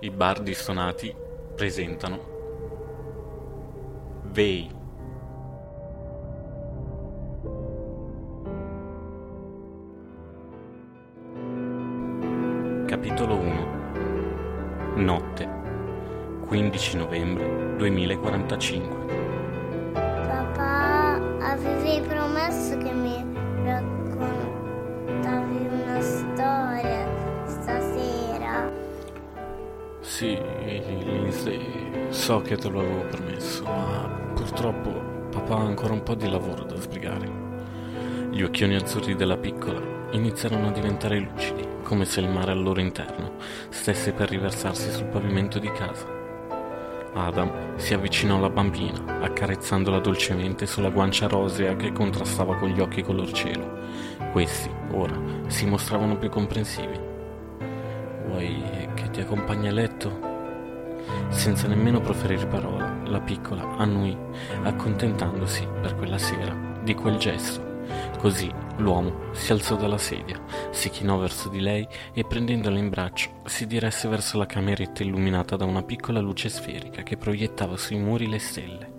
I bardi stonati presentano Vei. Capitolo 1 Notte. 15 novembre 2045 Papà, avevi promesso che mi Sì, Lindsay, so che te lo avevo permesso, ma purtroppo papà ha ancora un po' di lavoro da sbrigare. Gli occhioni azzurri della piccola iniziarono a diventare lucidi, come se il mare al loro interno stesse per riversarsi sul pavimento di casa. Adam si avvicinò alla bambina, accarezzandola dolcemente sulla guancia rosea che contrastava con gli occhi color cielo. Questi, ora, si mostravano più comprensivi. Vuoi ti accompagni a letto? Senza nemmeno proferire parola, la piccola annui, accontentandosi per quella sera di quel gesto. Così l'uomo si alzò dalla sedia, si chinò verso di lei e prendendola in braccio si diresse verso la cameretta illuminata da una piccola luce sferica che proiettava sui muri le stelle.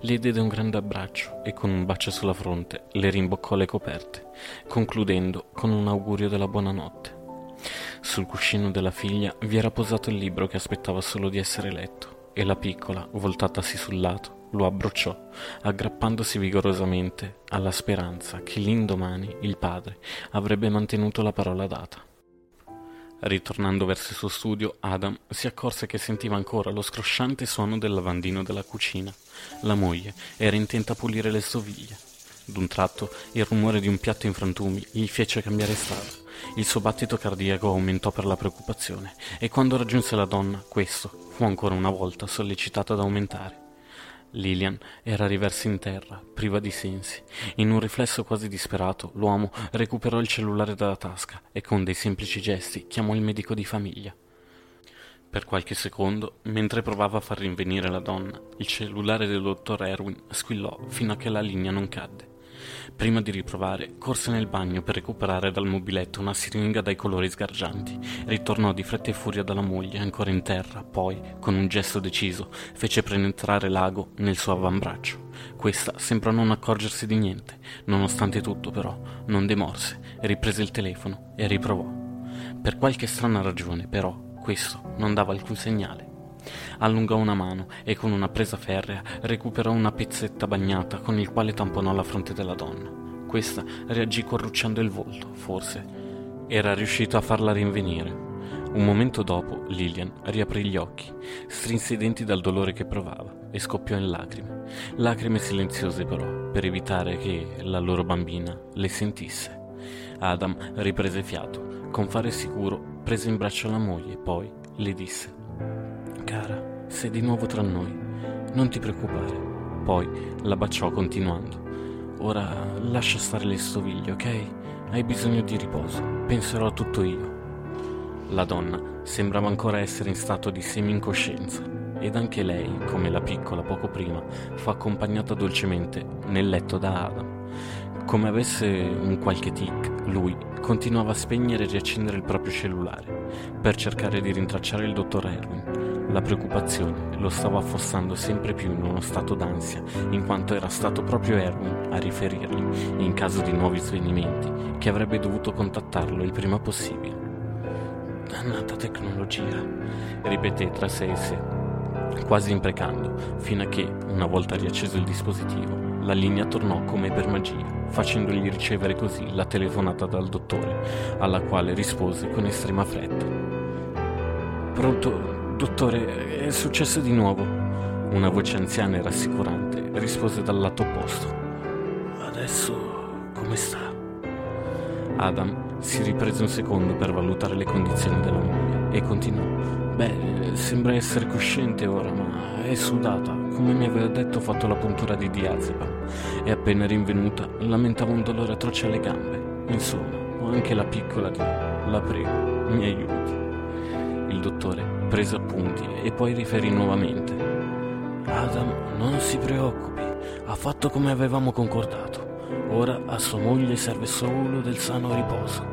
Le diede un grande abbraccio e con un bacio sulla fronte le rimboccò le coperte, concludendo con un augurio della buonanotte. Sul cuscino della figlia vi era posato il libro che aspettava solo di essere letto e la piccola, voltatasi sul lato, lo abbracciò, aggrappandosi vigorosamente alla speranza che l'indomani il padre avrebbe mantenuto la parola data. Ritornando verso il suo studio, Adam si accorse che sentiva ancora lo scrosciante suono del lavandino della cucina. La moglie era intenta a pulire le stoviglie. D'un tratto il rumore di un piatto in frantumi gli fece cambiare strada. Il suo battito cardiaco aumentò per la preoccupazione e quando raggiunse la donna, questo fu ancora una volta sollecitato ad aumentare. Lilian era riversa in terra, priva di sensi. In un riflesso quasi disperato, l'uomo recuperò il cellulare dalla tasca e con dei semplici gesti chiamò il medico di famiglia. Per qualche secondo, mentre provava a far rinvenire la donna, il cellulare del dottor Erwin squillò fino a che la linea non cadde. Prima di riprovare, corse nel bagno per recuperare dal mobiletto una siringa dai colori sgargianti. Ritornò di fretta e furia dalla moglie, ancora in terra, poi, con un gesto deciso, fece penetrare l'ago nel suo avambraccio. Questa sembrò non accorgersi di niente. Nonostante tutto, però, non demorse, riprese il telefono e riprovò. Per qualche strana ragione, però, questo non dava alcun segnale. Allungò una mano e con una presa ferrea recuperò una pezzetta bagnata con il quale tamponò la fronte della donna. Questa reagì corrucciando il volto, forse. Era riuscito a farla rinvenire. Un momento dopo Lilian riaprì gli occhi, strinse i denti dal dolore che provava e scoppiò in lacrime. Lacrime silenziose però, per evitare che la loro bambina le sentisse. Adam riprese fiato. Con fare sicuro prese in braccio la moglie, poi le disse Cara, sei di nuovo tra noi. Non ti preoccupare. Poi la baciò continuando. Ora lascia stare le stoviglie, ok? Hai bisogno di riposo. Penserò a tutto io. La donna sembrava ancora essere in stato di semi-incoscienza ed anche lei, come la piccola poco prima, fu accompagnata dolcemente nel letto da Adam. Come avesse un qualche tic, lui continuava a spegnere e riaccendere il proprio cellulare per cercare di rintracciare il dottor Erwin. La preoccupazione lo stava affossando sempre più in uno stato d'ansia, in quanto era stato proprio Erwin a riferirgli, in caso di nuovi svenimenti, che avrebbe dovuto contattarlo il prima possibile. Dannata tecnologia, ripeté tra sé e sé, quasi imprecando, fino a che, una volta riacceso il dispositivo, la linea tornò come per magia, facendogli ricevere così la telefonata dal dottore, alla quale rispose con estrema fretta. Pronto, Dottore, è successo di nuovo. Una voce anziana e rassicurante rispose dal lato opposto. Adesso come sta? Adam si riprese un secondo per valutare le condizioni della moglie e continuò. Beh, sembra essere cosciente ora, ma è sudata. Come mi aveva detto, ho fatto la puntura di diazepam e appena rinvenuta lamentava un dolore atroce alle gambe. Insomma, ho anche la piccola di La prego, mi aiuti. Il dottore prese appunti e poi riferì nuovamente. Adam, non si preoccupi, ha fatto come avevamo concordato. Ora a sua moglie serve solo del sano riposo.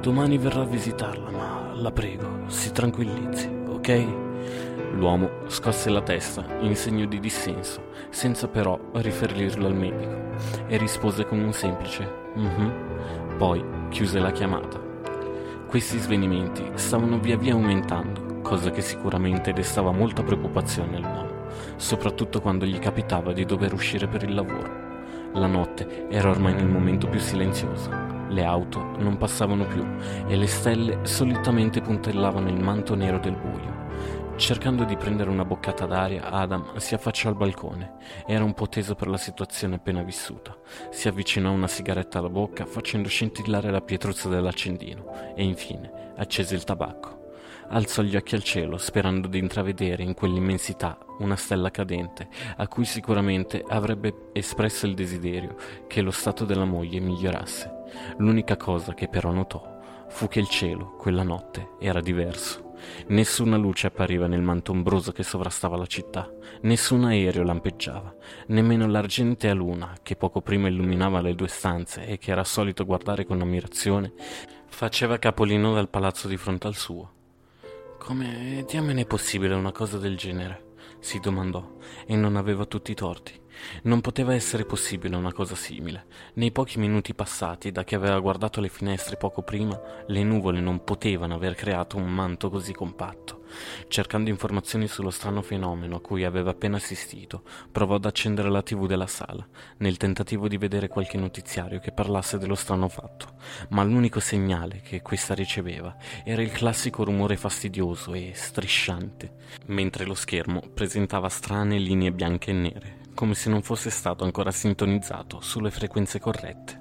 Domani verrà a visitarla, ma la prego, si tranquillizzi, ok? L'uomo scosse la testa in segno di dissenso, senza però riferirlo al medico, e rispose con un semplice mhm. Poi chiuse la chiamata. Questi svenimenti stavano via via aumentando, cosa che sicuramente destava molta preoccupazione all'uomo, soprattutto quando gli capitava di dover uscire per il lavoro. La notte era ormai nel momento più silenzioso. Le auto non passavano più e le stelle solitamente puntellavano il manto nero del buio. Cercando di prendere una boccata d'aria, Adam si affacciò al balcone. Era un po' teso per la situazione appena vissuta. Si avvicinò una sigaretta alla bocca facendo scintillare la pietruzza dell'accendino e infine accese il tabacco alzò gli occhi al cielo sperando di intravedere in quell'immensità una stella cadente, a cui sicuramente avrebbe espresso il desiderio che lo stato della moglie migliorasse. L'unica cosa che però notò fu che il cielo, quella notte, era diverso. Nessuna luce appariva nel manto ombroso che sovrastava la città, nessun aereo lampeggiava, nemmeno l'argentea luna, che poco prima illuminava le due stanze e che era solito guardare con ammirazione, faceva capolino dal palazzo di fronte al suo. Come diamine è possibile una cosa del genere? si domandò, e non aveva tutti i torti. Non poteva essere possibile una cosa simile. Nei pochi minuti passati, da che aveva guardato le finestre poco prima, le nuvole non potevano aver creato un manto così compatto. Cercando informazioni sullo strano fenomeno a cui aveva appena assistito, provò ad accendere la tv della sala, nel tentativo di vedere qualche notiziario che parlasse dello strano fatto, ma l'unico segnale che questa riceveva era il classico rumore fastidioso e strisciante, mentre lo schermo presentava strane linee bianche e nere come se non fosse stato ancora sintonizzato sulle frequenze corrette.